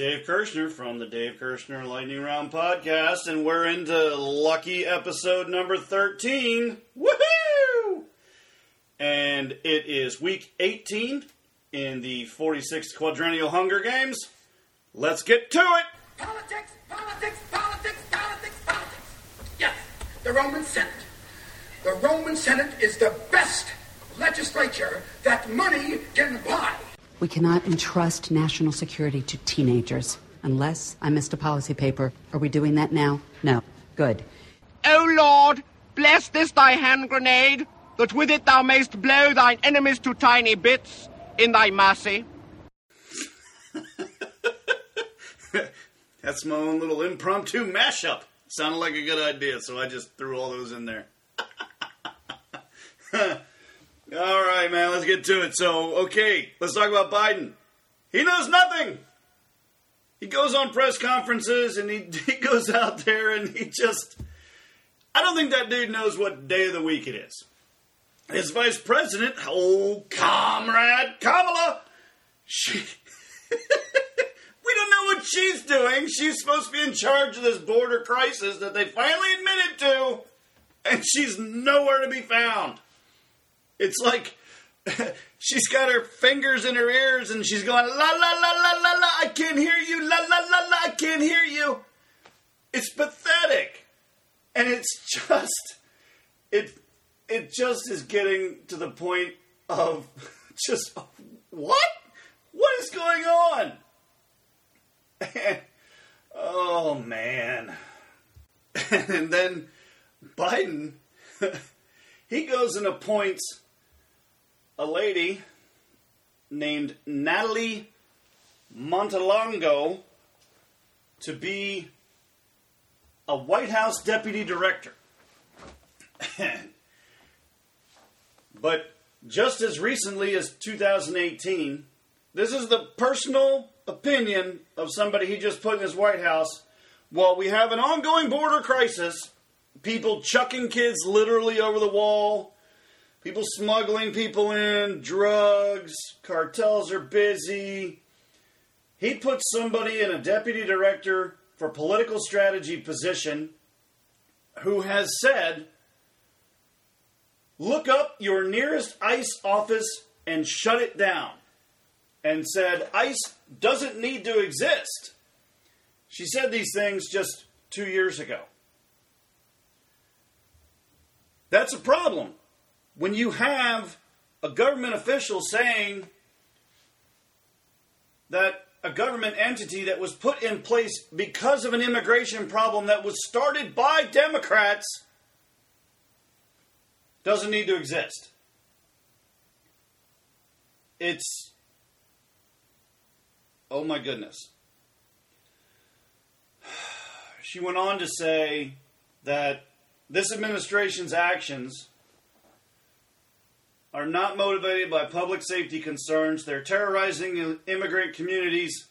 Dave Kershner from the Dave Kershner Lightning Round podcast, and we're into lucky episode number 13. Woohoo! And it is week 18 in the 46th Quadrennial Hunger Games. Let's get to it! Politics, politics, politics, politics, politics. Yes, the Roman Senate. The Roman Senate is the best legislature that money can buy. We cannot entrust national security to teenagers unless I missed a policy paper. Are we doing that now? No. Good. O Lord, bless this thy hand grenade, that with it thou mayst blow thine enemies to tiny bits in thy mercy. That's my own little impromptu mashup. Sounded like a good idea, so I just threw all those in there. all right, man, let's get to it. So, okay, let's talk about Biden. He knows nothing. He goes on press conferences and he, he goes out there and he just. I don't think that dude knows what day of the week it is. His vice president, oh, comrade Kamala, she. we don't know what she's doing. She's supposed to be in charge of this border crisis that they finally admitted to, and she's nowhere to be found. It's like she's got her fingers in her ears and she's going la la la la la la. I can't hear you. La la la la. I can't hear you. It's pathetic, and it's just it it just is getting to the point of just what what is going on. oh man. and then Biden he goes and appoints a lady named Natalie Montelongo to be a White House deputy director. but just as recently as 2018, this is the personal opinion of somebody he just put in his White House. While we have an ongoing border crisis, people chucking kids literally over the wall, people smuggling people in, drugs, cartels are busy. He puts somebody in a deputy director for political strategy position who has said, look up your nearest ICE office and shut it down. And said, ICE doesn't need to exist. She said these things just two years ago. That's a problem. When you have a government official saying that a government entity that was put in place because of an immigration problem that was started by Democrats doesn't need to exist. It's. Oh my goodness. She went on to say that this administration's actions are not motivated by public safety concerns. They're terrorizing immigrant communities.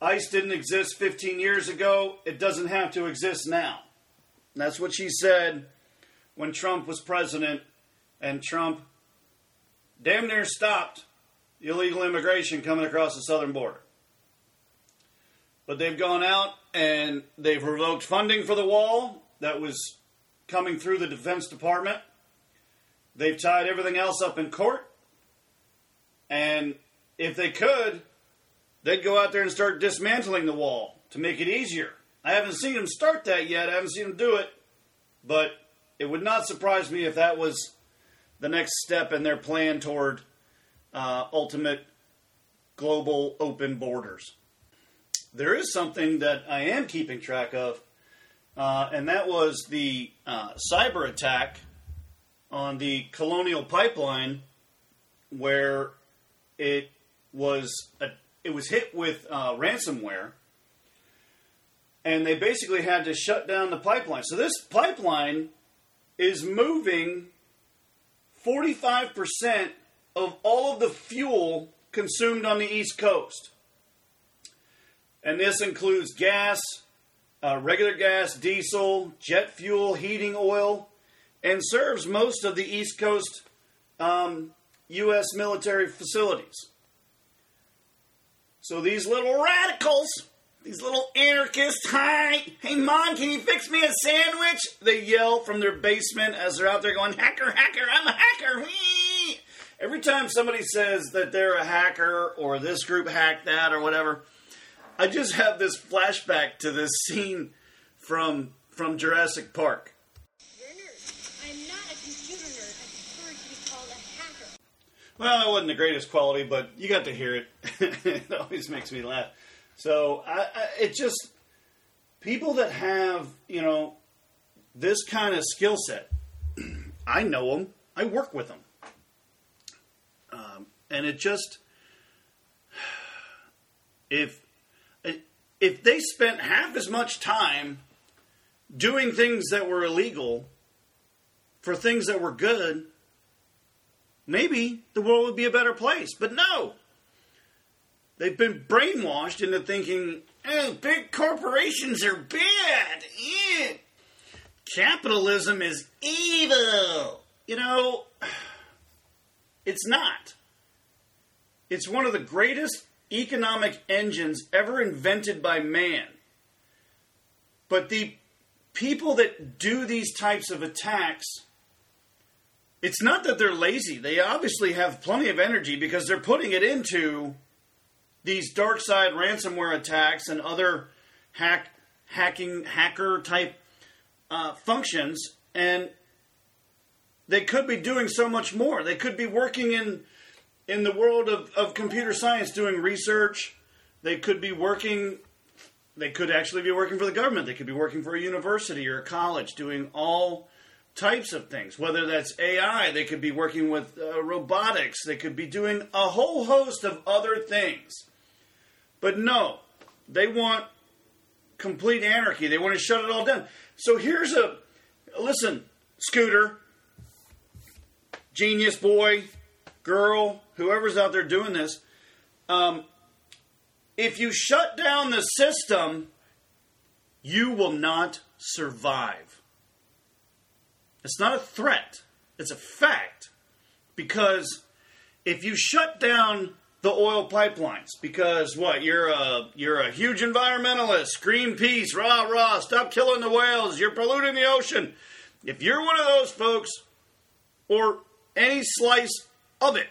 ICE didn't exist 15 years ago. It doesn't have to exist now. And that's what she said when Trump was president, and Trump damn near stopped illegal immigration coming across the southern border. But they've gone out and they've revoked funding for the wall that was coming through the Defense Department. They've tied everything else up in court. And if they could, they'd go out there and start dismantling the wall to make it easier. I haven't seen them start that yet. I haven't seen them do it. But it would not surprise me if that was the next step in their plan toward uh, ultimate global open borders. There is something that I am keeping track of, uh, and that was the uh, cyber attack on the Colonial Pipeline, where it was a, it was hit with uh, ransomware, and they basically had to shut down the pipeline. So this pipeline is moving 45% of all of the fuel consumed on the East Coast. And this includes gas, uh, regular gas, diesel, jet fuel, heating oil, and serves most of the East Coast um, U.S. military facilities. So these little radicals, these little anarchists, hi, hey mom, can you fix me a sandwich? They yell from their basement as they're out there going, hacker, hacker, I'm a hacker. Every time somebody says that they're a hacker or this group hacked that or whatever, I just have this flashback to this scene from from Jurassic Park. You're a nerd. I'm not a computer nerd. I prefer to be called a hacker. Well, it wasn't the greatest quality, but you got to hear it. it always makes me laugh. So I, I, it just people that have you know this kind of skill set. I know them. I work with them, um, and it just if if they spent half as much time doing things that were illegal for things that were good, maybe the world would be a better place. But no. They've been brainwashed into thinking, oh, big corporations are bad. Eh. Capitalism is evil. You know, it's not. It's one of the greatest economic engines ever invented by man. But the people that do these types of attacks, it's not that they're lazy. They obviously have plenty of energy because they're putting it into these dark side ransomware attacks and other hack hacking hacker type uh, functions. And they could be doing so much more. They could be working in in the world of, of computer science doing research. They could be working they could actually be working for the government. They could be working for a university or a college doing all types of things. Whether that's ai they could be working with uh, robotics they could be doing a whole host of other things. But no they want complete anarchy. They want to shut it all down. So here's a listen scooter genius boy girl whoever's out there doing this, um, if you shut down the system, you will not survive. It's not a threat, it's a fact. Because if you shut down the oil pipelines, because what, you're a, you're a huge environmentalist, Greenpeace, rah, rah, stop killing the whales, you're polluting the ocean. If you're one of those folks, or any slice of it,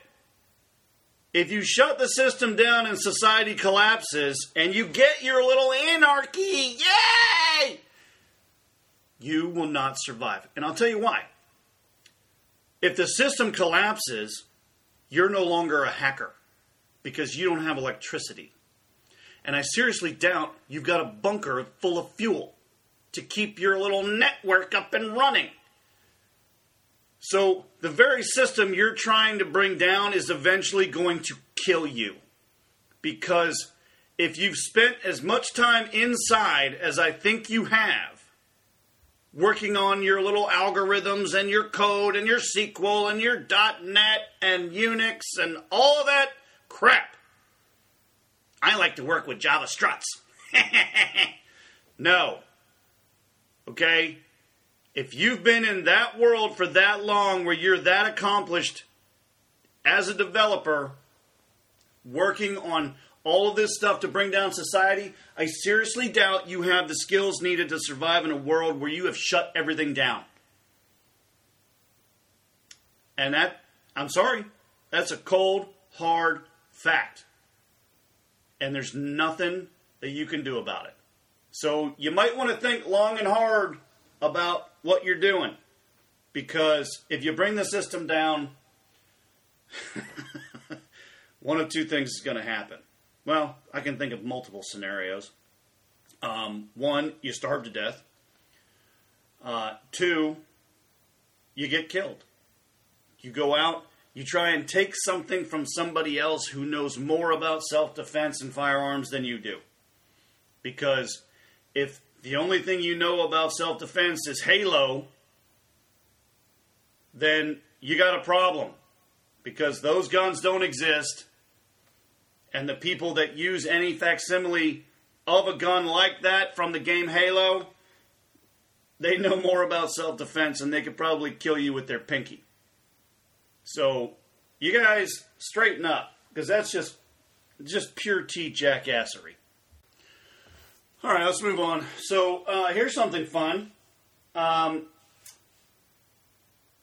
if you shut the system down and society collapses and you get your little anarchy, yay! You will not survive. And I'll tell you why. If the system collapses, you're no longer a hacker because you don't have electricity. And I seriously doubt you've got a bunker full of fuel to keep your little network up and running. So the very system you're trying to bring down is eventually going to kill you. Because if you've spent as much time inside as I think you have, working on your little algorithms and your code and your SQL and your .NET and Unix and all that crap. I like to work with Java struts. no. Okay? if you've been in that world for that long where you're that accomplished as a developer working on all of this stuff to bring down society, I seriously doubt you have the skills needed to survive in a world where you have shut everything down. And that, I'm sorry, that's a cold, hard fact. And there's nothing that you can do about it. So you might want to think long and hard about what you're doing. Because if you bring the system down, one of two things is going to happen. Well, I can think of multiple scenarios. Um, one, you starve to death. Uh, two, you get killed. You go out, you try and take something from somebody else who knows more about self defense and firearms than you do. Because if the only thing you know about self defense is Halo, then you got a problem because those guns don't exist. And the people that use any facsimile of a gun like that from the game Halo, they know more about self defense and they could probably kill you with their pinky. So, you guys straighten up because that's just just pure T jackassery. All right, let's move on. So, uh, here's something fun. Um,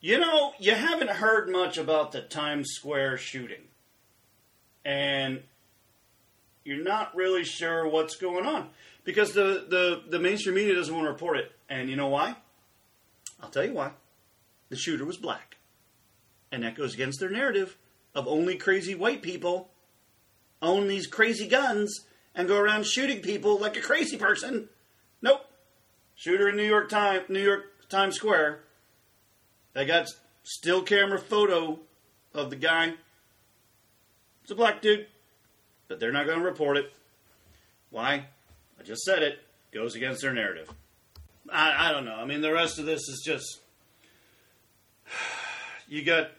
you know, you haven't heard much about the Times Square shooting. And you're not really sure what's going on because the, the, the mainstream media doesn't want to report it. And you know why? I'll tell you why. The shooter was black. And that goes against their narrative of only crazy white people own these crazy guns and go around shooting people like a crazy person. Nope. Shooter in New York Time New York Times Square. They got still camera photo of the guy. It's a black dude. But they're not going to report it. Why? I just said it. Goes against their narrative. I, I don't know. I mean, the rest of this is just. You got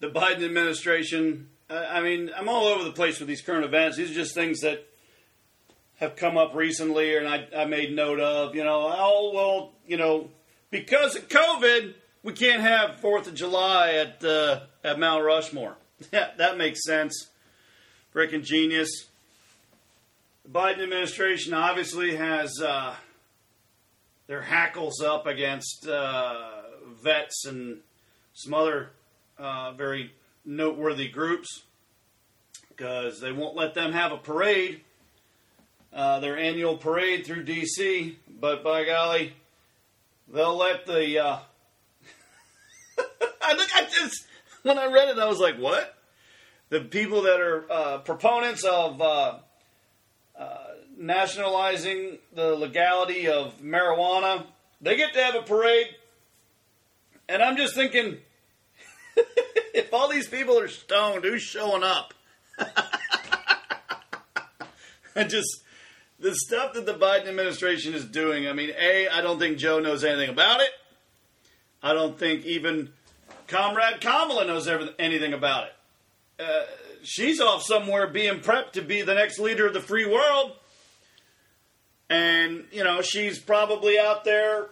the Biden administration. I I mean, I'm all over the place with these current events. These are just things that have come up recently and I, I made note of. You know, oh, well, you know, because of COVID, we can't have Fourth of July at uh, at Mount Rushmore. Yeah, that makes sense. Freaking genius. The Biden administration obviously has uh, their hackles up against uh, vets and some other uh, very noteworthy groups because they won't let them have a parade, uh, their annual parade through D.C. But by golly, they'll let the. Uh, I look at this when I read it. I was like, "What?" The people that are uh, proponents of uh, uh, nationalizing the legality of marijuana, they get to have a parade, and I'm just thinking, if all these people are stoned, who's showing up? I just the stuff that the Biden administration is doing. I mean, a I don't think Joe knows anything about it. I don't think even Comrade Kamala knows anything about it. Uh, she's off somewhere being prepped to be the next leader of the free world. And, you know, she's probably out there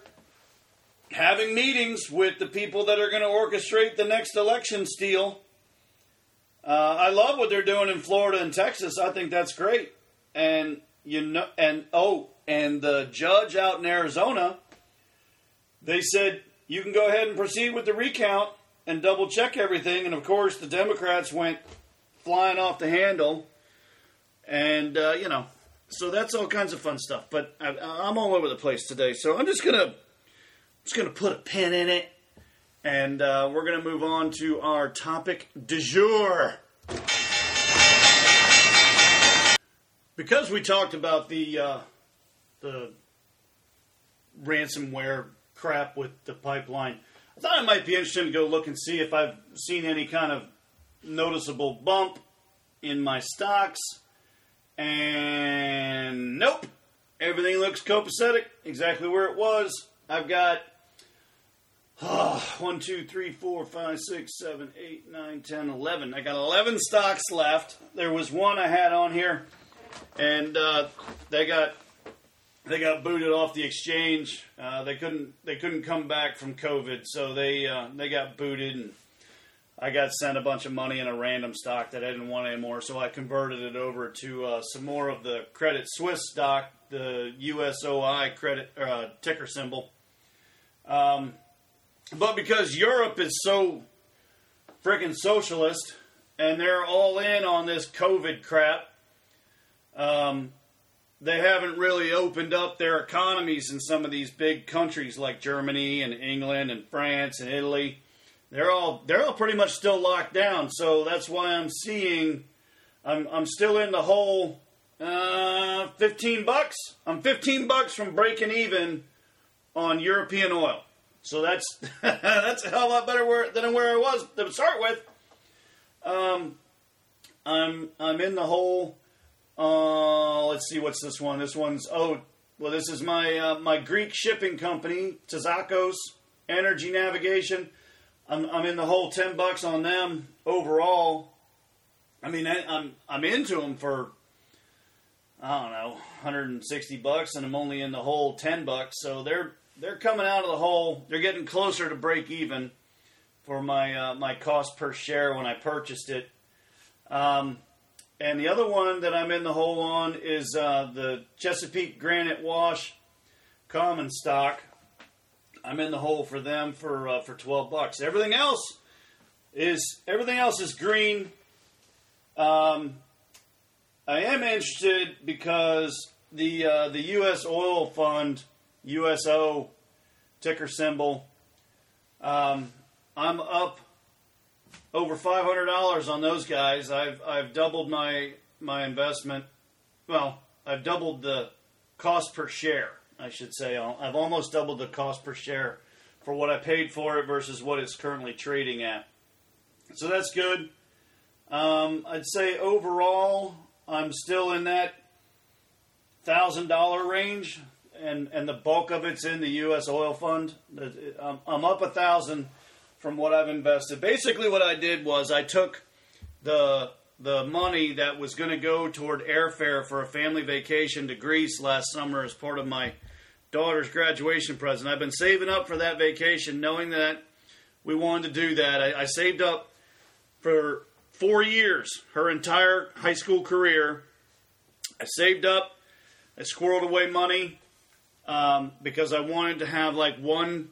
having meetings with the people that are going to orchestrate the next election steal. Uh, I love what they're doing in Florida and Texas. I think that's great. And, you know, and, oh, and the judge out in Arizona, they said, you can go ahead and proceed with the recount and double check everything. And of course, the Democrats went flying off the handle. And, uh, you know, so that's all kinds of fun stuff. But I, I'm all over the place today. So I'm just going to just to put a pin in it. And uh, we're to move on to our topic du jour. Because we talked about the uh, the ransomware crap with the pipeline, I thought it might be interesting to go look and see if I've seen any kind of noticeable bump in my stocks. And nope, everything looks copacetic, exactly where it was. I've got oh, 1, 2, 3, 4, 5, 6, 7, 8, 9, 10, 11. I got 11 stocks left. There was one I had on here, and uh, they got they got booted off the exchange. Uh, they couldn't they couldn't come back from COVID, so they uh, they got booted, and I got sent a bunch of money in a random stock that I didn't want anymore. So I converted it over to uh, some more of the Credit Suisse stock, the USOI credit uh, ticker symbol. Um, but because Europe is so freaking socialist and they're all in on this COVID crap, um, they haven't really opened up their economies in some of these big countries like Germany and England and France and Italy. They're all they're all pretty much still locked down. So that's why I'm seeing I'm I'm still in the hole. Uh, 15 bucks. I'm 15 bucks from breaking even on European oil. So that's that's a hell of a lot better where, than where I was to start with. Um, I'm I'm in the hole. Uh, let's see, what's this one? This one's oh, well, this is my uh, my Greek shipping company, Tsakos Energy Navigation. I'm I'm in the whole ten bucks on them overall. I mean, I, I'm I'm into them for I don't know, 160 bucks, and I'm only in the whole 10 bucks. So they're they're coming out of the hole. They're getting closer to break even for my uh, my cost per share when I purchased it. Um, and the other one that I'm in the hole on is uh, the Chesapeake Granite Wash common stock. I'm in the hole for them for uh, for 12 bucks. Everything else is everything else is green. Um, I am interested because the uh, the U.S. Oil Fund USO ticker symbol. Um, I'm up over five hundred dollars on those guys. I've I've doubled my my investment. Well, I've doubled the cost per share. I should say I've almost doubled the cost per share for what I paid for it versus what it's currently trading at. So that's good. Um, I'd say overall, I'm still in that thousand dollar range, and and the bulk of it's in the U.S. oil fund. I'm, I'm up a thousand from what I've invested. Basically, what I did was I took the the money that was going to go toward airfare for a family vacation to Greece last summer as part of my daughter's graduation present. I've been saving up for that vacation, knowing that we wanted to do that. I, I saved up for four years, her entire high school career. I saved up, I squirreled away money um, because I wanted to have like one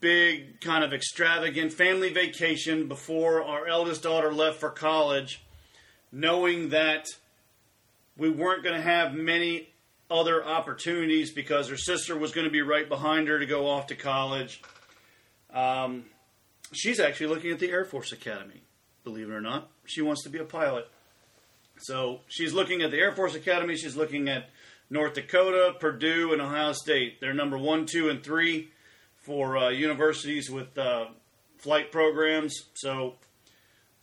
big kind of extravagant family vacation before our eldest daughter left for college, knowing that we weren't going to have many other opportunities because her sister was going to be right behind her to go off to college. Um, she's actually looking at the Air Force Academy, believe it or not. She wants to be a pilot. So she's looking at the Air Force Academy. She's looking at North Dakota, Purdue, and Ohio State. They're number one, two, and three for uh, universities with uh, flight programs. So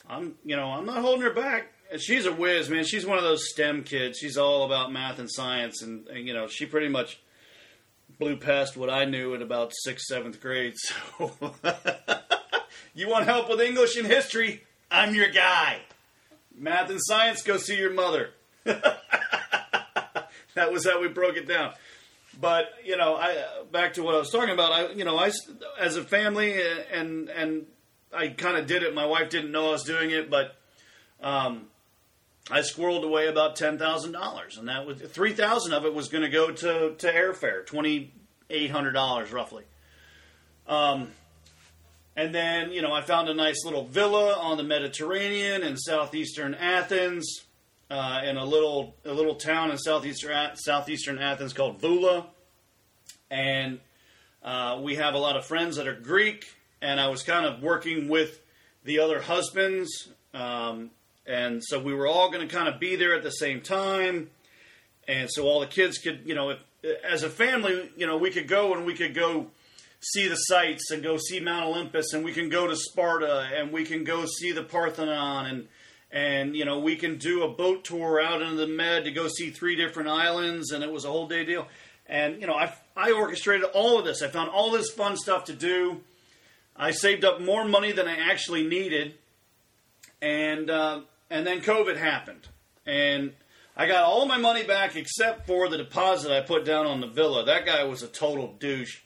I'm, you know, I'm not holding her back. She's a whiz, man. She's one of those STEM kids. She's all about math and science, and, and you know, she pretty much blew past what I knew in about sixth, seventh grade. So, you want help with English and history? I'm your guy. Math and science, go see your mother. that was how we broke it down. But you know, I back to what I was talking about. I you know, I as a family and and I kind of did it. My wife didn't know I was doing it, but um, I squirreled away about ten thousand dollars, and that was three thousand of it was going to go to to airfare, twenty eight hundred dollars roughly. Um, and then you know I found a nice little villa on the Mediterranean in southeastern Athens uh, in a little a little town in southeastern southeastern Athens called Voula, and uh, we have a lot of friends that are Greek, and I was kind of working with the other husbands, um, and so we were all going to kind of be there at the same time, and so all the kids could, you know, if, as a family, you know, we could go and we could go see the sights and go see Mount Olympus, and we can go to Sparta, and we can go see the Parthenon, and and you know we can do a boat tour out into the med to go see three different islands and it was a whole day deal. And you know i i orchestrated all of this. I found all this fun stuff to do. I saved up more money than i actually needed. And uh, and then covid happened. And i got all my money back except for the deposit i put down on the villa. That guy was a total douche.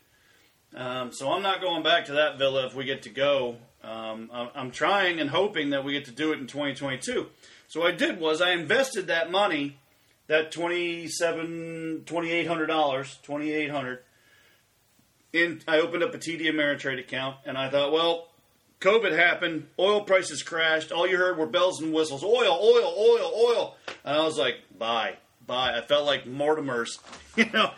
Um, so i'm not going back to that villa if we get to go um, I'm trying and hoping that we get to do it in 2022. So what I did was I invested that money, that twenty-seven, twenty-eight hundred dollars, twenty-eight hundred. In I opened up a TD Ameritrade account, and I thought, well, COVID happened, oil prices crashed. All you heard were bells and whistles, oil, oil, oil, oil, and I was like, buy, buy. I felt like Mortimer's, you know.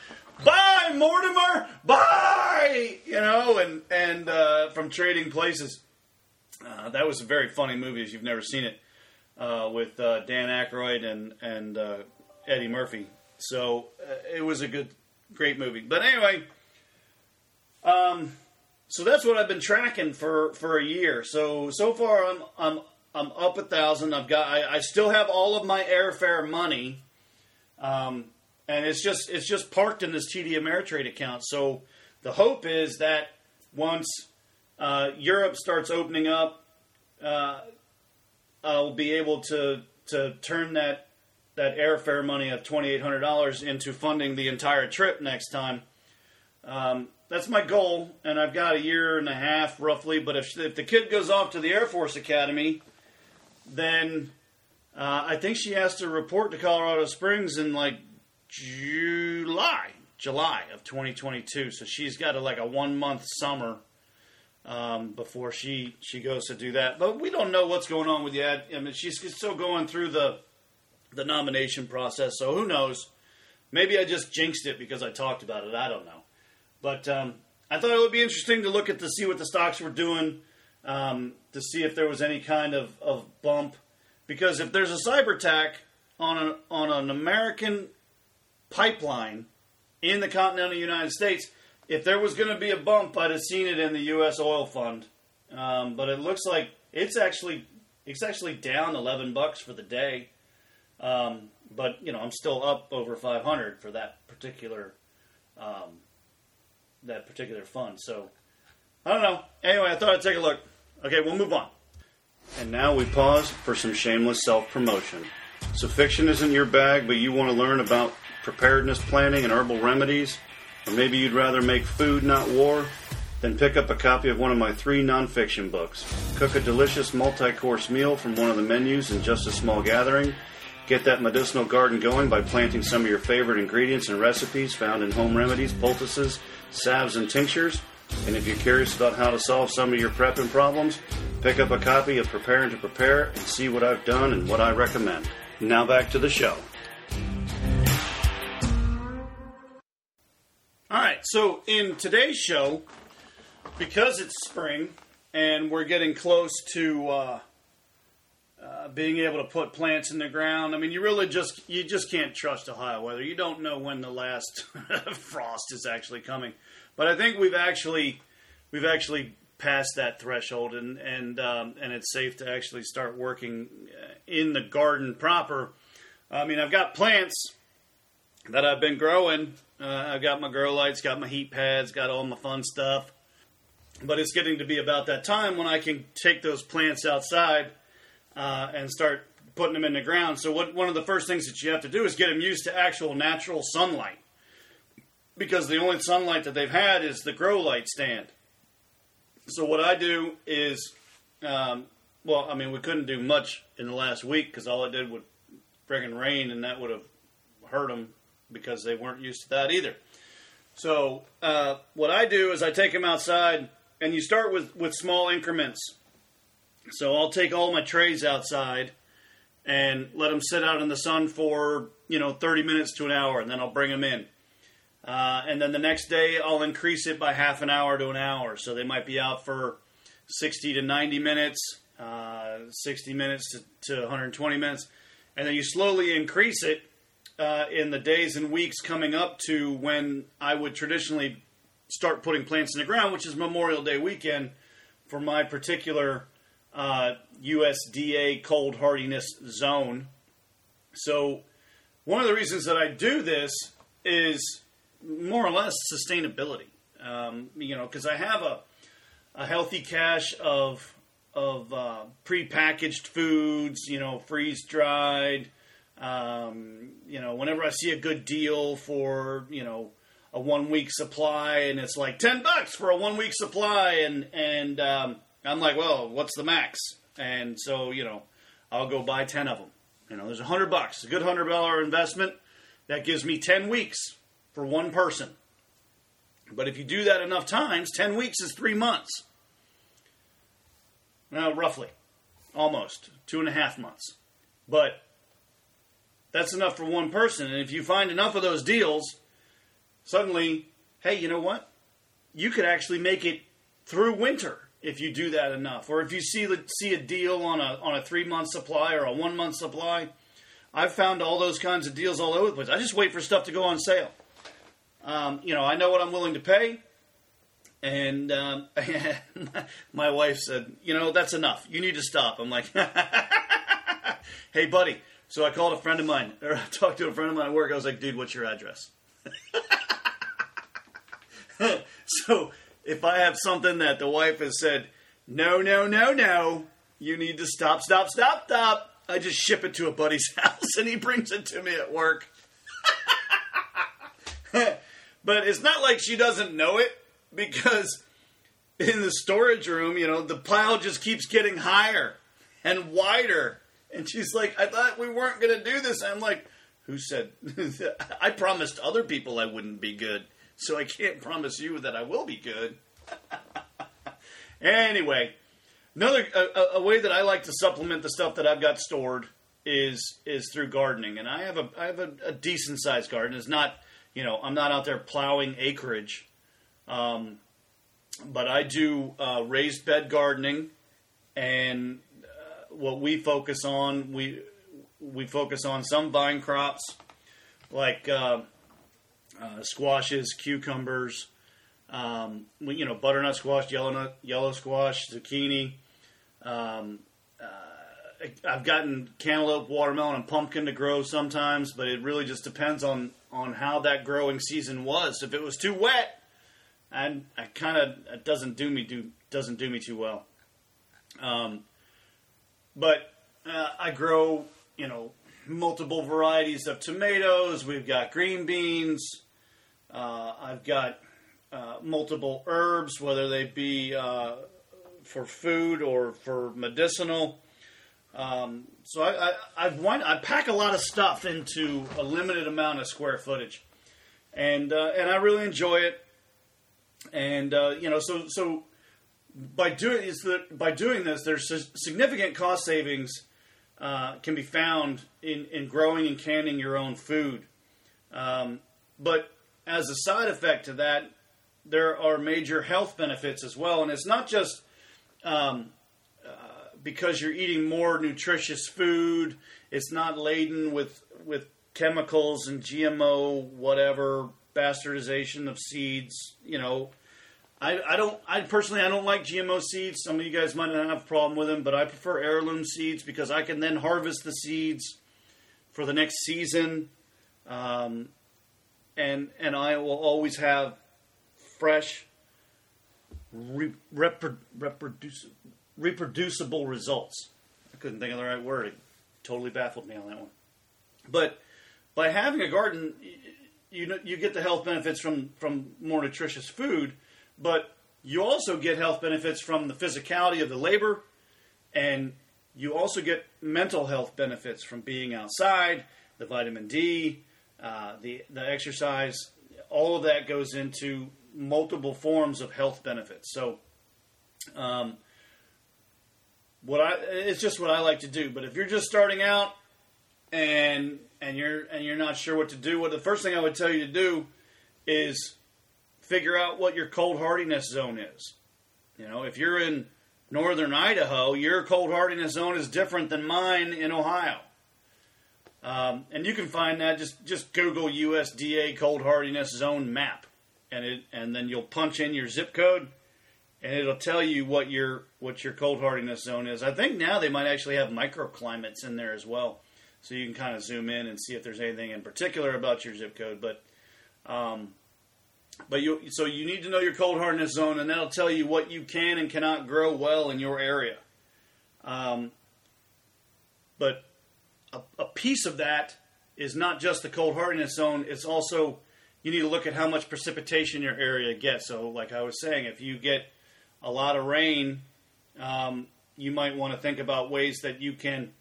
Buy Mortimer, buy, you know, and and uh, from trading places. Uh, that was a very funny movie if you've never seen it uh, with uh, Dan Aykroyd and and uh, Eddie Murphy. So uh, it was a good, great movie. But anyway, um, so that's what I've been tracking for for a year. So so far I'm I'm I'm up a thousand. I've got I, I still have all of my airfare money, um, and it's just it's just parked in this TD Ameritrade account. So the hope is that once uh, Europe starts opening up, uh, I'll be able to to turn that that airfare money of twenty eight hundred dollars into funding the entire trip next time. Um, that's my goal, and I've got a year and a half roughly. But if if the kid goes off to the Air Force Academy, then uh, I think she has to report to Colorado Springs in like July, July of 2022. So she's got a, like a one month summer um, before she she goes to do that. But we don't know what's going on with the ad. I mean, she's still going through the the nomination process. So who knows? Maybe I just jinxed it because I talked about it. I don't know. But um, I thought it would be interesting to look at to see what the stocks were doing, um, to see if there was any kind of, of bump. Because if there's a cyber attack on a, on an American pipeline in the continental United States, if there was going to be a bump, I'd have seen it in the U.S. oil fund. Um, but it looks like it's actually it's actually down 11 bucks for the day. Um, but you know, I'm still up over 500 for that particular um, that particular fund. So I don't know. Anyway, I thought I'd take a look. Okay, we'll move on. And now we pause for some shameless self promotion. So, fiction isn't your bag, but you want to learn about preparedness planning and herbal remedies, or maybe you'd rather make food, not war? Then pick up a copy of one of my three nonfiction books. Cook a delicious multi course meal from one of the menus in just a small gathering. Get that medicinal garden going by planting some of your favorite ingredients and recipes found in home remedies, poultices, salves, and tinctures. And if you're curious about how to solve some of your prepping problems, pick up a copy of Preparing to Prepare and see what I've done and what I recommend. Now back to the show. All right, so in today's show, because it's spring and we're getting close to uh, uh, being able to put plants in the ground, I mean, you really just you just can't trust Ohio weather. You don't know when the last frost is actually coming, but I think we've actually we've actually passed that threshold, and and um, and it's safe to actually start working uh, in the garden proper. I mean, I've got plants that I've been growing. Uh, I've got my grow lights, got my heat pads, got all my fun stuff. But it's getting to be about that time when I can take those plants outside uh, and start putting them in the ground. So, what, one of the first things that you have to do is get them used to actual natural sunlight. Because the only sunlight that they've had is the grow light stand. So, what I do is, um, well, I mean, we couldn't do much in the last week because all it did was friggin' rain, and that would have hurt them because they weren't used to that either. So uh, what I do is I take them outside, and you start with with small increments. So I'll take all my trays outside and let them sit out in the sun for you know 30 minutes to an hour, and then I'll bring them in. Uh, and then the next day I'll increase it by half an hour to an hour. So they might be out for 60 to 90 minutes, uh, 60 minutes to, to 120 minutes, and then you slowly increase it uh, in the days and weeks coming up to when I would traditionally start putting plants in the ground, which is Memorial Day weekend for my particular uh, USDA cold hardiness zone. So, one of the reasons that I do this is more or less sustainability. Um, you know, because I have a, a healthy cache of of uh, prepackaged foods, you know, freeze dried. Um, you know, whenever I see a good deal for you know a one week supply, and it's like ten bucks for a one week supply, and and um, I'm like, well, what's the max? And so you know, I'll go buy ten of them. You know, there's a hundred bucks, a good hundred dollar investment. That gives me ten weeks for one person. But if you do that enough times, ten weeks is three months. Now, roughly, almost two and a half months. But that's enough for one person. And if you find enough of those deals, suddenly, hey, you know what? You could actually make it through winter if you do that enough. Or if you see see a deal on a on a three month supply or a one month supply. I've found all those kinds of deals all over the place. I just wait for stuff to go on sale. Um, you know, I know what I'm willing to pay. And um, my wife said, you know, that's enough. You need to stop. I'm like, hey, buddy, so I called a friend of mine, or I talked to a friend of mine at work. I was like, dude, what's your address? so if I have something that the wife has said, no, no, no, no, you need to stop, stop, stop, stop, I just ship it to a buddy's house and he brings it to me at work. but it's not like she doesn't know it. because in the storage room, you know, the pile just keeps getting higher and wider. And she's like, I thought we weren't going to do this. I'm like, who said? I promised other people I wouldn't be good, so I can't promise you that I will be good. anyway, another a, a way that I like to supplement the stuff that I've got stored is is through gardening, and I have a I have a, a decent sized garden. It's not you know I'm not out there plowing acreage, um, but I do uh, raised bed gardening, and what we focus on we we focus on some vine crops like uh, uh, squashes, cucumbers, um, you know butternut squash, yellow nut, yellow squash, zucchini. Um, uh, I've gotten cantaloupe, watermelon, and pumpkin to grow sometimes, but it really just depends on on how that growing season was. If it was too wet, and I kind of it doesn't do me do doesn't do me too well. Um, but uh, I grow you know multiple varieties of tomatoes. We've got green beans. Uh, I've got uh, multiple herbs, whether they be uh, for food or for medicinal. Um, so I, I, I've won, I pack a lot of stuff into a limited amount of square footage, and uh, and I really enjoy it. And uh, you know, so so by doing is that by doing this, there's significant cost savings uh, can be found in in growing and canning your own food. Um, but as a side effect to that, there are major health benefits as well, and it's not just um, uh, because you're eating more nutritious food. It's not laden with with chemicals and GMO whatever bastardization of seeds. You know, I, I don't. I personally, I don't like GMO seeds. Some of you guys might not have a problem with them, but I prefer heirloom seeds because I can then harvest the seeds for the next season, um, and and I will always have fresh, re, reproducible results. I couldn't think of the right word. It totally baffled me on that one. But by having a garden, you you get the health benefits from from more nutritious food, but you also get health benefits from the physicality of the labor, and you also get mental health benefits from being outside, the vitamin D, uh, the the exercise. All of that goes into multiple forms of health benefits. So, um, what I it's just what I like to do. But if you're just starting out and and you're and you're not sure what to do, what the first thing I would tell you to do is figure out what your cold hardiness zone is. You know, if you're in northern Idaho, your cold hardiness zone is different than mine in Ohio. Um, and you can find that just just Google USDA cold hardiness zone map, and it and then you'll punch in your zip code, and it'll tell you what your what your cold hardiness zone is. I think now they might actually have microclimates in there as well, so you can kind of zoom in and see if there's anything in particular about your zip code. But um, but you so you need to know your cold hardness zone, and that'll tell you what you can and cannot grow well in your area. Um, but a, a piece of that is not just the cold hardiness zone; it's also you need to look at how much precipitation your area gets. So, like I was saying, if you get a lot of rain, um, you might want to think about ways that you can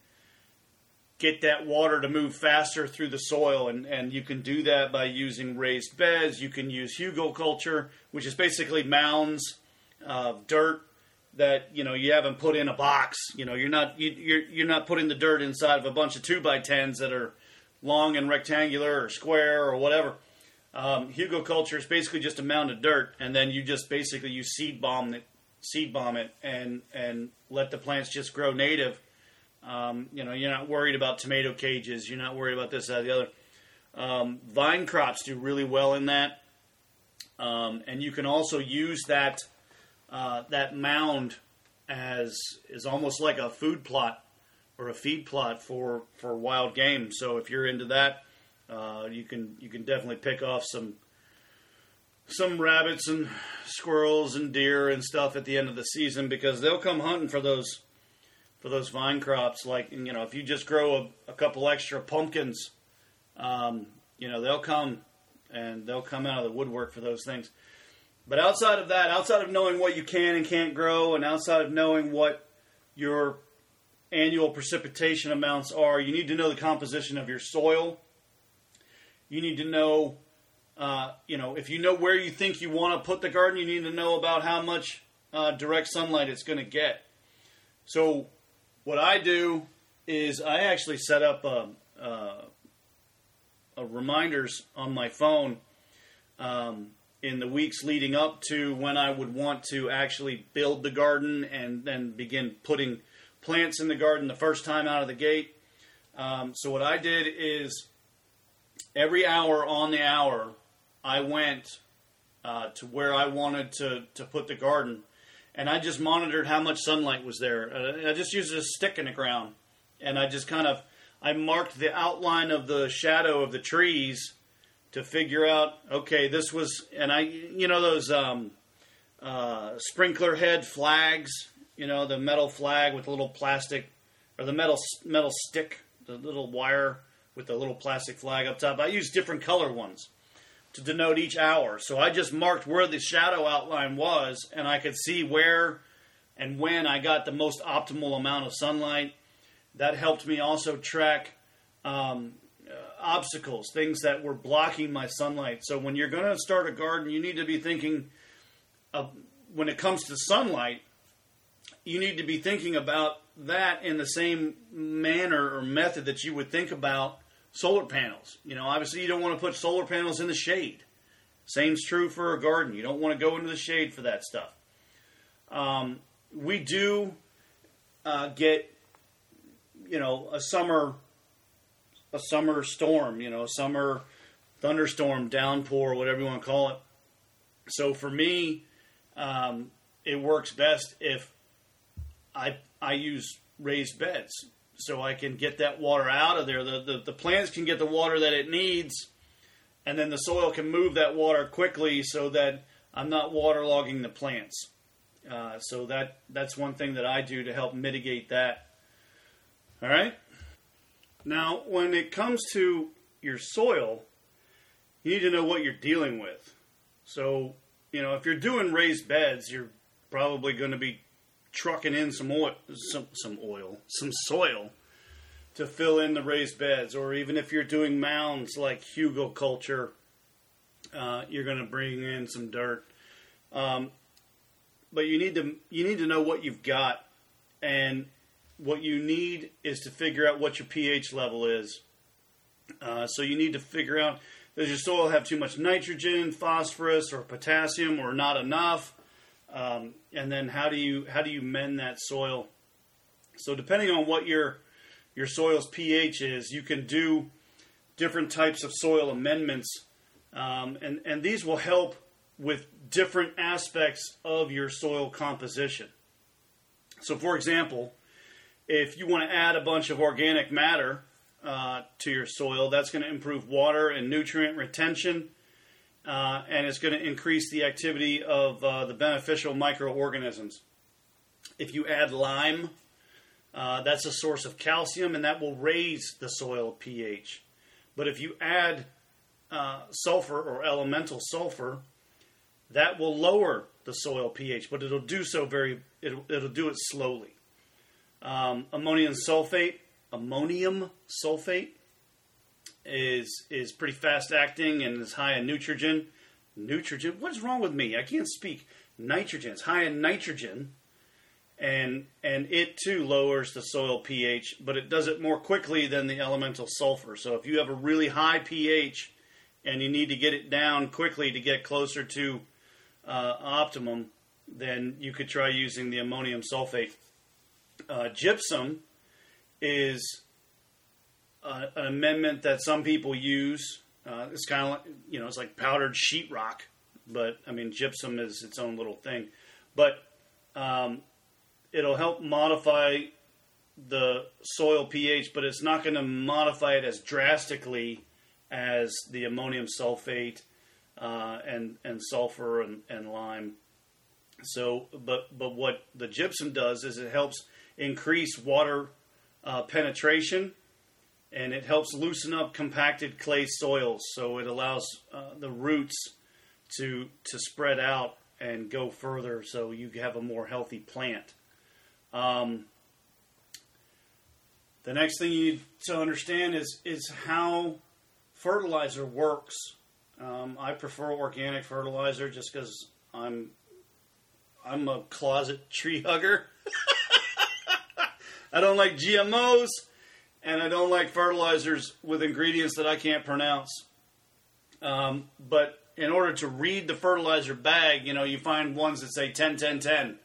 get that water to move faster through the soil, and, and you can do that by using raised beds. You can use Hugo hugelkultur, which is basically mounds of dirt that you know you haven't put in a box. You know you're not you, you're you're not putting the dirt inside of a bunch of two by tens that are long and rectangular or square or whatever. Um, hugelkultur is basically just a mound of dirt, and then you just basically you seed bomb it, seed bomb it, and and let the plants just grow native. Um, you know, you're not worried about tomato cages. You're not worried about this, that, the other. Um, vine crops do really well in that, um, and you can also use that uh, that mound as is almost like a food plot or a feed plot for for wild game. So if you're into that, uh, you can you can definitely pick off some some rabbits and squirrels and deer and stuff at the end of the season because they'll come hunting for those for those vine crops. Like you know, if you just grow a, a couple extra pumpkins, um, you know they'll come and they'll come out of the woodwork for those things. But outside of that, outside of knowing what you can and can't grow, and outside of knowing what your annual precipitation amounts are, you need to know the composition of your soil. You need to know, uh, you know, if you know where you think you want to put the garden, you need to know about how much uh, direct sunlight it's going to get. So, what I do is I actually set up a, a, a reminders on my phone. Um, in the weeks leading up to when I would want to actually build the garden and then begin putting plants in the garden the first time out of the gate. Um, so what I did is every hour on the hour, I went uh, to where I wanted to, to put the garden, and I just monitored how much sunlight was there. Uh, I just used a stick in the ground, and I just kind of I marked the outline of the shadow of the trees to figure out okay this was and i you know those um, uh, sprinkler head flags you know the metal flag with a little plastic or the metal metal stick the little wire with the little plastic flag up top. I use different color ones to denote each hour so i just marked where the shadow outline was and i could see where and when i got the most optimal amount of sunlight that helped me also track um, obstacles, things that were blocking my sunlight. So when you're going to start a garden, you need to be thinking of, when it comes to sunlight, you need to be thinking about that in the same manner or method that you would think about solar panels. You know, obviously you don't want to put solar panels in the shade. Same's true for a garden. You don't want to go into the shade for that stuff. Um, we do uh, get, you know, a summer a summer storm, you know, summer thunderstorm, downpour, whatever you want to call it. So for me, um, it works best if I I use raised beds so I can get that water out of there. The, the, the plants can get the water that it needs, and then the soil can move that water quickly so that I'm not waterlogging the plants. Uh, so that that's one thing that I do to help mitigate that. All right. Now, when it comes to your soil, you need to know what you're dealing with. So, you know, if you're doing raised beds, you're probably going to be trucking in some oil, some, some oil, some soil to fill in the raised beds. Or even if you're doing mounds like hugelkultur, uh, you're going to bring in some dirt. Um, but you need to you need to know what you've got, and what you need is to figure out what your pH level is. Uh, so you need to figure out does your soil have too much nitrogen, phosphorus, or potassium, or not enough? Um, and then how do you how do you mend that soil? So depending on what your your soil's pH is, you can do different types of soil amendments, um, and and these will help with different aspects of your soil composition. So, for example, if you want to add a bunch of organic matter uh, to your soil, that's going to improve water and nutrient retention, uh, and it's going to increase the activity of uh, the beneficial microorganisms. If you add lime, uh, that's a source of calcium, and that will raise the soil pH. But if you add uh, sulfur or elemental sulfur, that will lower the soil pH, but it'll do so very it'll, it'll do it slowly. Um, ammonium sulfate, ammonium sulfate is is pretty fast acting and is high in nitrogen. Nitrogen. What's wrong with me? I can't speak. Nitrogen. It's high in nitrogen, and and it too lowers the soil pH, but it does it more quickly than the elemental sulfur. So if you have a really high pH and you need to get it down quickly to get closer to uh, optimum, then you could try using the ammonium sulfate. Uh, gypsum is an amendment that some people use. Uh, it's kind of like, you know, it's like powdered sheetrock, but I mean, gypsum is its own little thing. But um, it'll help modify the soil pH, but it's not going to modify it as drastically as the ammonium sulfate uh, and and sulfur and, and lime. So, but but what the gypsum does is it helps increase water uh, penetration and it helps loosen up compacted clay soils so it allows uh, the roots to to spread out and go further so you have a more healthy plant. Um, the next thing you need to understand is is how fertilizer works. Um, I prefer organic fertilizer just because I'm I'm a closet tree hugger. I don't like GMOs, and I don't like fertilizers with ingredients that I can't pronounce. Um, but in order to read the fertilizer bag, you know, you find ones that say 10, 10, 10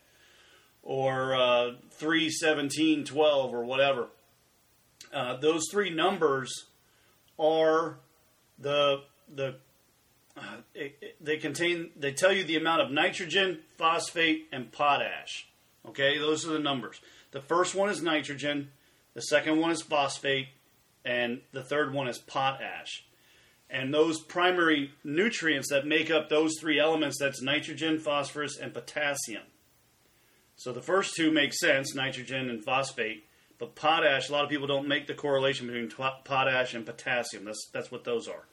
or uh, 3, 17, 12 or whatever. Uh, those three numbers are the the uh, it, it, they contain they tell you the amount of nitrogen, phosphate, and potash. Okay, those are the numbers. The first one is nitrogen, the second one is phosphate, and the third one is potash. And those primary nutrients that make up those three elements that's nitrogen, phosphorus, and potassium. So the first two make sense, nitrogen and phosphate. But potash, a lot of people don't make the correlation between potash and potassium. That's that's what those are.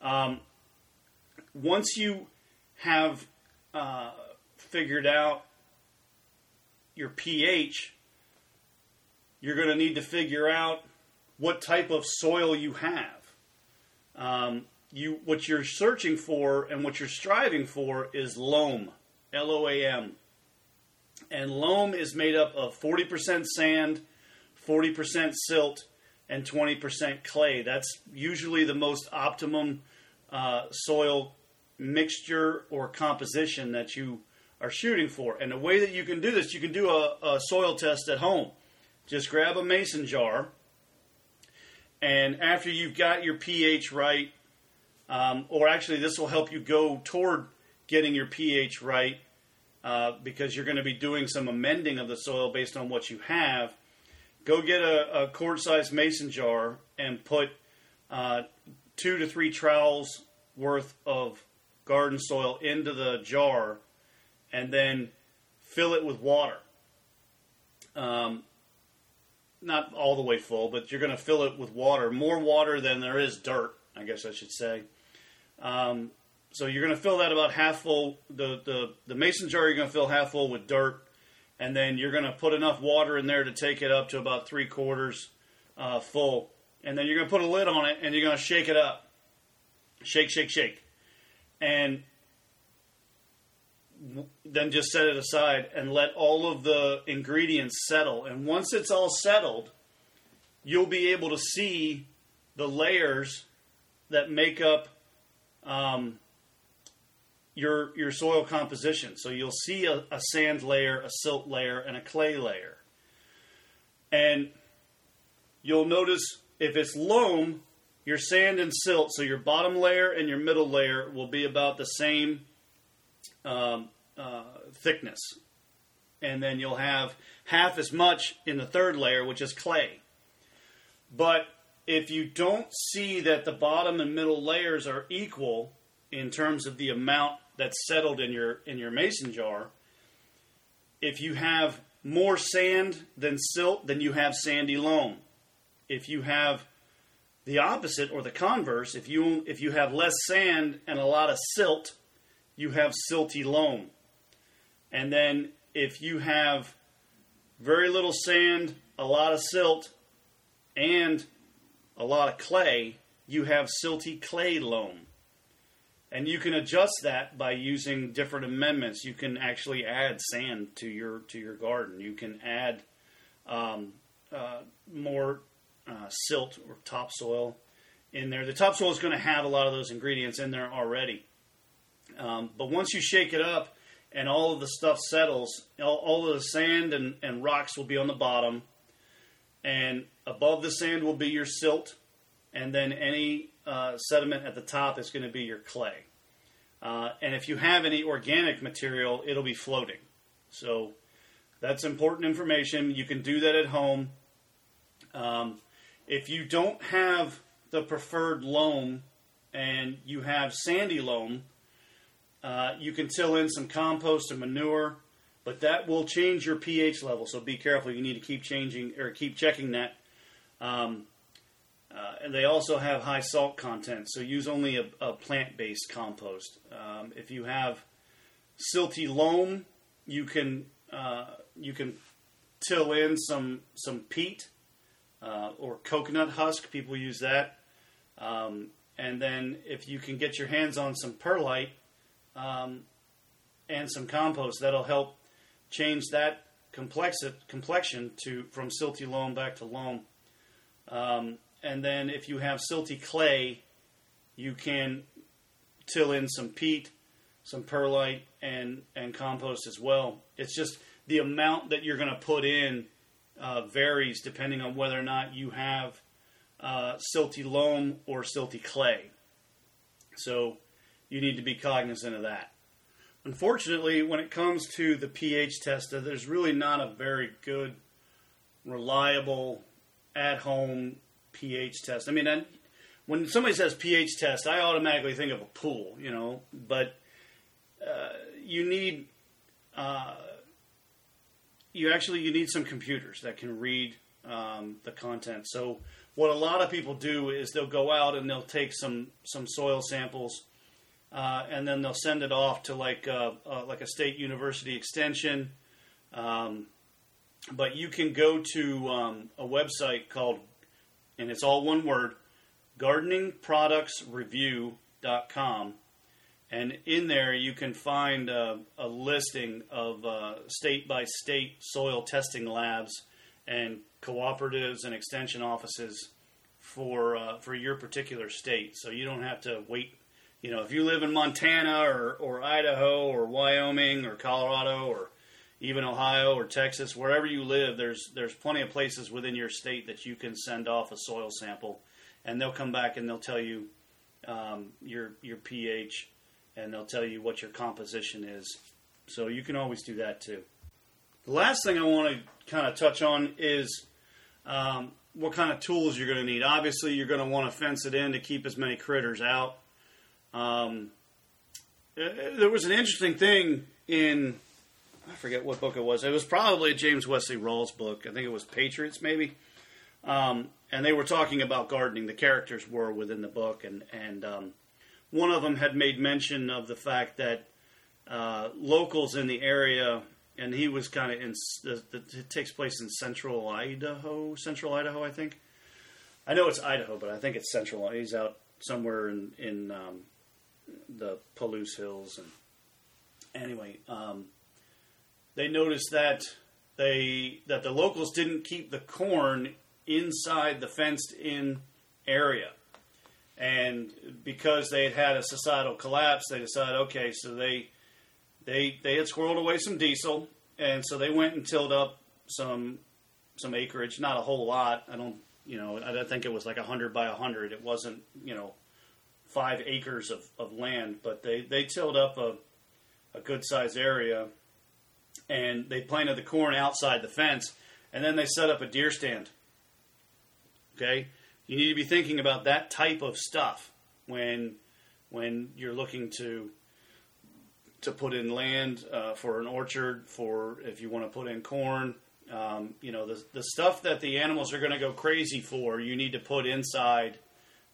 Um, once you have uh, figured out your pH, you're going to need to figure out what type of soil you have. Um, you what you're searching for and what you're striving for is loam, L O A M and loam is made up of 40% sand, 40% silt, and 20% clay. That's usually the most optimum uh, soil mixture or composition that you are shooting for. And the way that you can do this, you can do a, a soil test at home. Just grab a mason jar, and after you've got your pH right, um, or actually, this will help you go toward getting your pH right uh, because you're going to be doing some amending of the soil based on what you have. Go get a, a quart sized mason jar and put uh, two to three trowels worth of garden soil into the jar and then fill it with water. Um, not all the way full, but you're going to fill it with water, more water than there is dirt, I guess I should say. Um, so you're going to fill that about half full. The, the, the mason jar you're going to fill half full with dirt, and then you're going to put enough water in there to take it up to about three quarters uh, full. And then you're going to put a lid on it, and you're going to shake it up. Shake, shake, shake. And then just set it aside and let all of the ingredients settle. And once it's all settled, you'll be able to see the layers that make up um, your your soil composition. So you'll see a, a sand layer, a silt layer, and a clay layer. And you'll notice if it's loam, your sand and silt, so your bottom layer and your middle layer will be about the same um, uh, thickness. And then you'll have half as much in the third layer, which is clay. But if you don't see that the bottom and middle layers are equal in terms of the amount that's settled in your in your mason jar, if you have more sand than silt, then you have sandy loam. If you have the opposite or the converse, if you if you have less sand and a lot of silt, you have silty loam. And then if you have very little sand, a lot of silt, and a lot of clay, you have silty clay loam. And you can adjust that by using different amendments. You can actually add sand to your to your garden. You can add um, uh, more uh, silt or topsoil in there. The topsoil is going to have a lot of those ingredients in there already. Um, but once you shake it up and all of the stuff settles, all, all of the sand and, and rocks will be on the bottom, and above the sand will be your silt, and then any uh, sediment at the top is going to be your clay. Uh, and if you have any organic material, it'll be floating. So that's important information. You can do that at home. Um, if you don't have the preferred loam and you have sandy loam, uh, you can till in some compost and manure, but that will change your pH level. So be careful. You need to keep changing or keep checking that. Um, uh, and they also have high salt content, so use only a, a plant based compost. Um, if you have silty loam, you can uh, you can till in some some peat uh, or coconut husk. People use that. Um, and then if you can get your hands on some perlite um, and some compost, that'll help change that complexi- complexion to from silty loam back to loam. Um, and then if you have silty clay, you can till in some peat, some perlite, and and compost as well. It's just the amount that you're going to put in uh, varies depending on whether or not you have uh, silty loam or silty clay. So you need to be cognizant of that. Unfortunately, when it comes to the pH tester, there's really not a very good, reliable, at home pH test. I mean, I, when somebody says pH test, I automatically think of a pool, you know, but uh, you need. Uh, you actually you need some computers that can read um, the content. So what a lot of people do is they'll go out and they'll take some some soil samples, uh, and then they'll send it off to like uh, uh, like a state university extension. Um, but you can go to um, a website called, and it's all one word, gardeningproductsreview.com. And in there, you can find a, a listing of state by state soil testing labs and cooperatives and extension offices for uh, for your particular state. So you don't have to wait. You know, if you live in Montana or, or Idaho or Wyoming or Colorado or even Ohio or Texas, wherever you live, there's there's plenty of places within your state that you can send off a soil sample, and they'll come back and they'll tell you um, your your pH, and they'll tell you what your composition is. So you can always do that too. The last thing I want to kind of touch on is um, what kind of tools you're going to need. Obviously, you're going to want to fence it in to keep as many critters out. Um, uh, there was an interesting thing in I forget what book it was. It was probably a James Wesley Rawles book. I think it was Patriots, maybe. Um, and they were talking about gardening. The characters were within the book, and and um, one of them had made mention of the fact that uh, locals in the area, and he was kind of in. it takes place in central Idaho, central Idaho, I think. I know it's Idaho, but I think it's central. He's out somewhere in in um, the Palouse Hills, and anyway, um, they noticed that they that the locals didn't keep the corn inside the fenced-in area, and because they had had a societal collapse, they decided, okay, so they they they had squirreled away some diesel, and so they went and tilled up some some acreage, not a whole lot. I don't, you know, I think it was like a hundred by a hundred. It wasn't, you know, five acres of, of land, but they they tilled up a a good sized area, and they planted the corn outside the fence, and then they set up a deer stand. Okay, you need to be thinking about that type of stuff when when you're looking to to put in land uh, for an orchard, for if you want to put in corn. Um, you know, the, the stuff that the animals are going to go crazy for, you need to put inside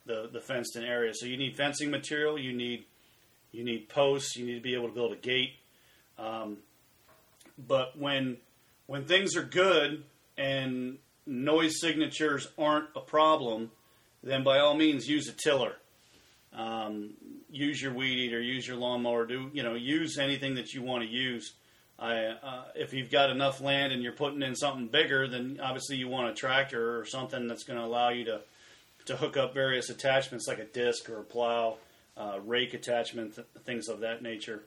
the, the fenced in area. So you need fencing material, you need you need posts, you need to be able to build a gate. Um, but when when things are good and noise signatures aren't a problem, then by all means use a tiller. Um, use your weed eater, use your lawnmower, do you know, use anything that you want to use. I, uh, if you've got enough land and you're putting in something bigger, then obviously you want a tractor or something that's going to allow you to to hook up various attachments like a disc or a plow, uh, rake attachment, th- things of that nature.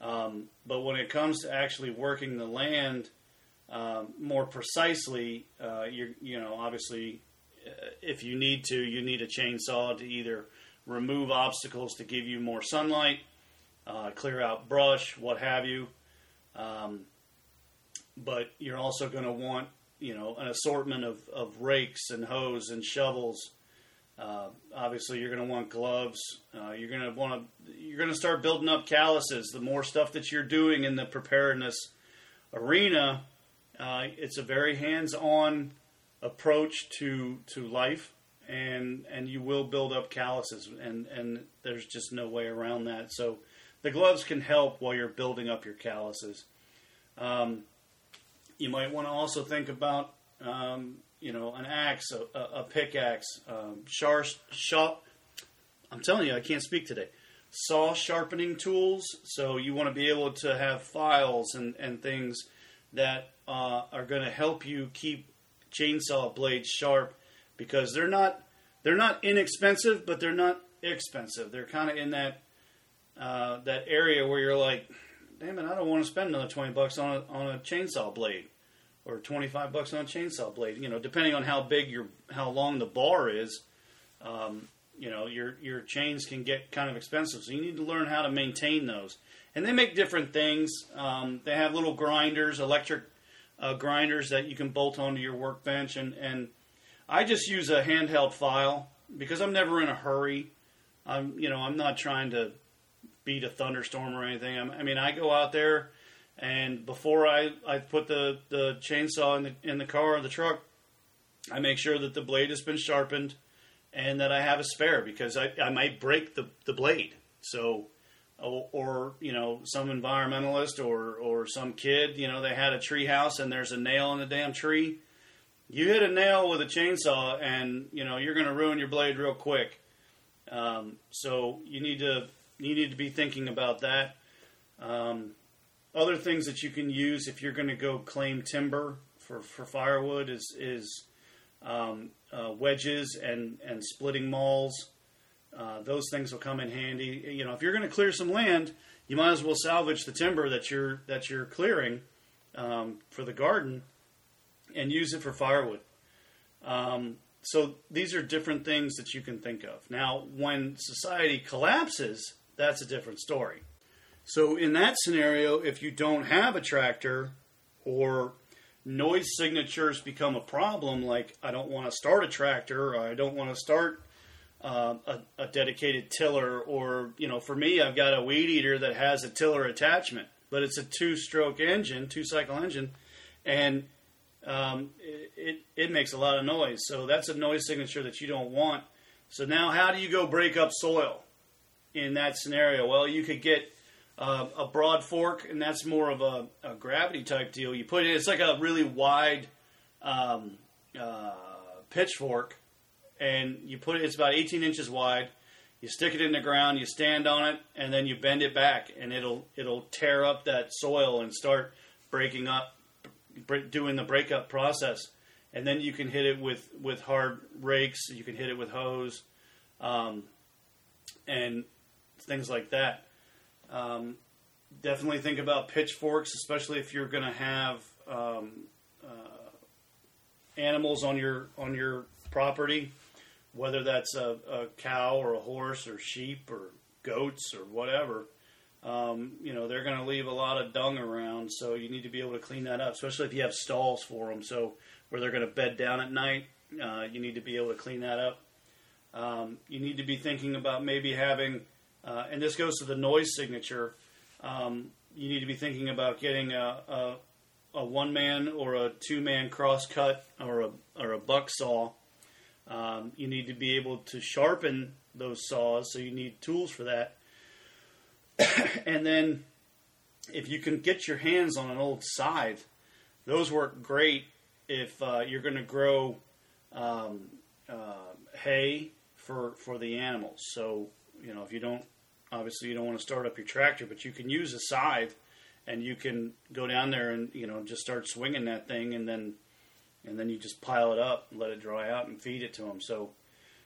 Um, but when it comes to actually working the land um, more precisely, uh, you you know obviously uh, if you need to, you need a chainsaw to either remove obstacles to give you more sunlight, uh, clear out brush, what have you. Um, but you're also going to want, you know, an assortment of, of rakes and hoes and shovels. Uh, obviously, you're going to want gloves. Uh, you're going to want to you're going to start building up calluses. The more stuff that you're doing in the preparedness arena, uh, it's a very hands-on approach to to life and and you will build up calluses and and there's just no way around that so the gloves can help while you're building up your calluses. Um, you might want to also think about, um, you know, an axe, a, a, pickaxe, um, sharp. I'm telling you, I can't speak today. Saw sharpening tools. So you want to be able to have files and, and things that uh, are going to help you keep chainsaw blades sharp because they're not they're not inexpensive, but they're not expensive. They're kind of in that uh, that area where you're like, damn it, I don't want to spend another twenty bucks on a, on a chainsaw blade or twenty five bucks on a chainsaw blade. You know, depending on how big your how long the bar is. Um, you know, your your chains can get kind of expensive, so you need to learn how to maintain those. And they make different things. Um, they have little grinders, electric uh, grinders that you can bolt onto your workbench, and and I just use a handheld file because I'm never in a hurry. I'm you know I'm not trying to beat a thunderstorm or anything. I'm, I mean I go out there and before I, I put the, the chainsaw in the in the car or the truck, I make sure that the blade has been sharpened and that I have a spare because I, I might break the, the blade. So or, you know some environmentalist or or some kid you know they had a tree house and there's a nail in the damn tree. You hit a nail with a chainsaw and you know you're going to ruin your blade real quick. Um, so you need to you need to be thinking about that. Um, other things that you can use if you're going to go claim timber for, for firewood is is um, uh, wedges and and splitting mauls uh, those things will come in handy. You know, if you're going to clear some land, you might as well salvage the timber that you're that you're clearing um, for the garden and use it for firewood. Um, so these are different things that you can think of. Now, when society collapses, that's a different story. So in that scenario, if you don't have a tractor or noise signatures become a problem, like I don't want to start a tractor or I don't want to start uh, a, a, dedicated tiller, or you know, for me, I've got a weed eater that has a tiller attachment, but it's a two-stroke engine, two-cycle engine, and um, it, it, it makes a lot of noise. So that's a noise signature that you don't want. So now, how do you go break up soil in that scenario? Well, you could get uh, a broad fork, and that's more of a, a, gravity type deal. You put it; it's like a really wide um, uh, pitchfork and you put it. It's about 18 inches wide. You stick it in the ground. You stand on it, and then you bend it back, and it'll it'll tear up that soil and start breaking up, doing the breakup process. And then you can hit it with with hard rakes. You can hit it with hoes, um, and things like that. Um, definitely think about pitchforks, especially if you're going to have um, uh, animals on your on your property whether that's a, a cow or a horse or sheep or goats or whatever, um, you know, they're going to leave a lot of dung around. So you need to be able to clean that up, especially if you have stalls for them. So where they're going to bed down at night, uh, you need to be able to clean that up. Um, you need to be thinking about maybe having, uh, and this goes to the noise signature. Um, you need to be thinking about getting a, a, a one man or a two man cross cut or a, or a buck saw um, you need to be able to sharpen those saws, so you need tools for that. and then, if you can get your hands on an old scythe, those work great if uh, you're going to grow um, uh, hay for for the animals. So you know if you don't, obviously you don't want to start up your tractor, but you can use a scythe, and you can go down there and you know just start swinging that thing, and then and then you just pile it up, let it dry out, and feed it to them. So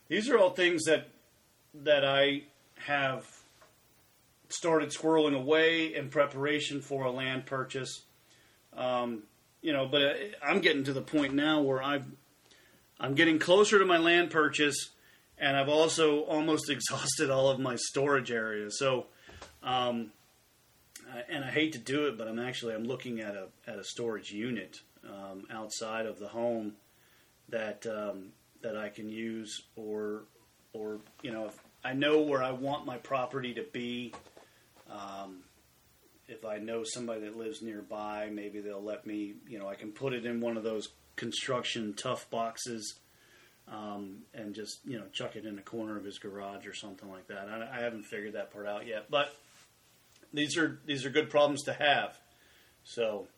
these are all things that that I have started squirreling away in preparation for a land purchase. Um, you know, but I'm getting to the point now where I've I'm getting closer to my land purchase, and I've also almost exhausted all of my storage areas. So, um, and I hate to do it, but I'm actually I'm looking at a at a storage unit um, outside of the home that um, that I can use, or or you know, if I know where I want my property to be. Um, if I know somebody that lives nearby, maybe they'll let me. You know, I can put it in one of those construction tough boxes. Um, and just you know chuck it in the corner of his garage or something like that. I, I haven't figured that part out yet, but these are these are good problems to have. So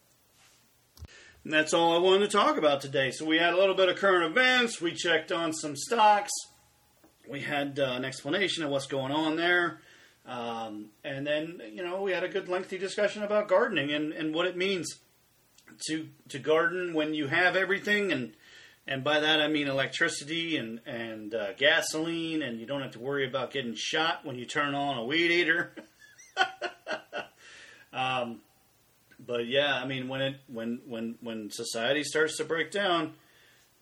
and that's all I wanted to talk about today. So we had a little bit of current events. We checked on some stocks. We had uh, an explanation of what's going on there. Um, and then, you know, we had a good lengthy discussion about gardening and, and what it means to to garden when you have everything and and by that I mean electricity and and uh, gasoline and you don't have to worry about getting shot when you turn on a weed eater. um, but yeah, I mean when it when when when society starts to break down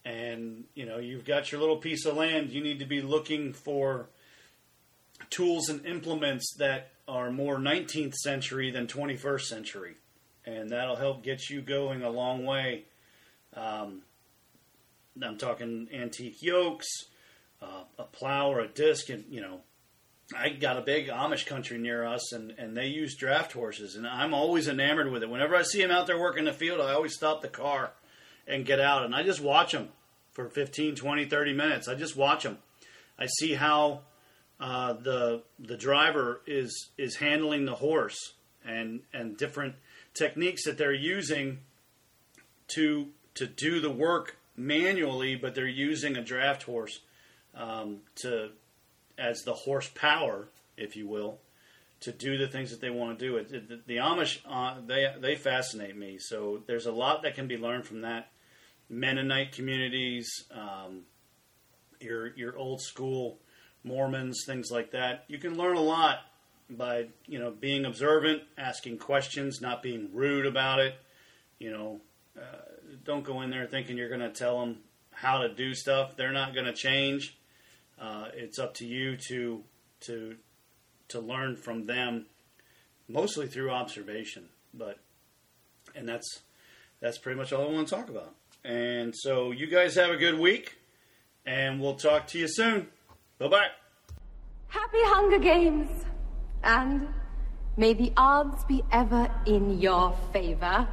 and you know you've got your little piece of land, you need to be looking for tools and implements that are more 19th century than 21st century, and that'll help get you going a long way. Um, I'm talking antique yokes, uh, a plow or a disc, and you know, I got a big Amish country near us, and, and they use draft horses, and I'm always enamored with it. Whenever I see them out there working the field, I always stop the car and get out, and I just watch them for 15, 20, 30 minutes. I just watch them. I see how uh, the the driver is is handling the horse and and different techniques that they're using to to do the work manually, but they're using a draft horse um, to as the horsepower, if you will, to do the things that they want to do. It, it, the, the Amish uh, they they fascinate me. So there's a lot that can be learned from that. Mennonite communities, um, your your old school Mormons, things like that. You can learn a lot by you know being observant, asking questions, not being rude about it. You know, uh, don't go in there thinking you're going to tell them how to do stuff. They're not going to change. Uh, it's up to you to to to learn from them, mostly through observation. But and that's that's pretty much all I want to talk about. And so you guys have a good week, and we'll talk to you soon. Bye bye. Happy Hunger Games! And may the odds be ever in your favor.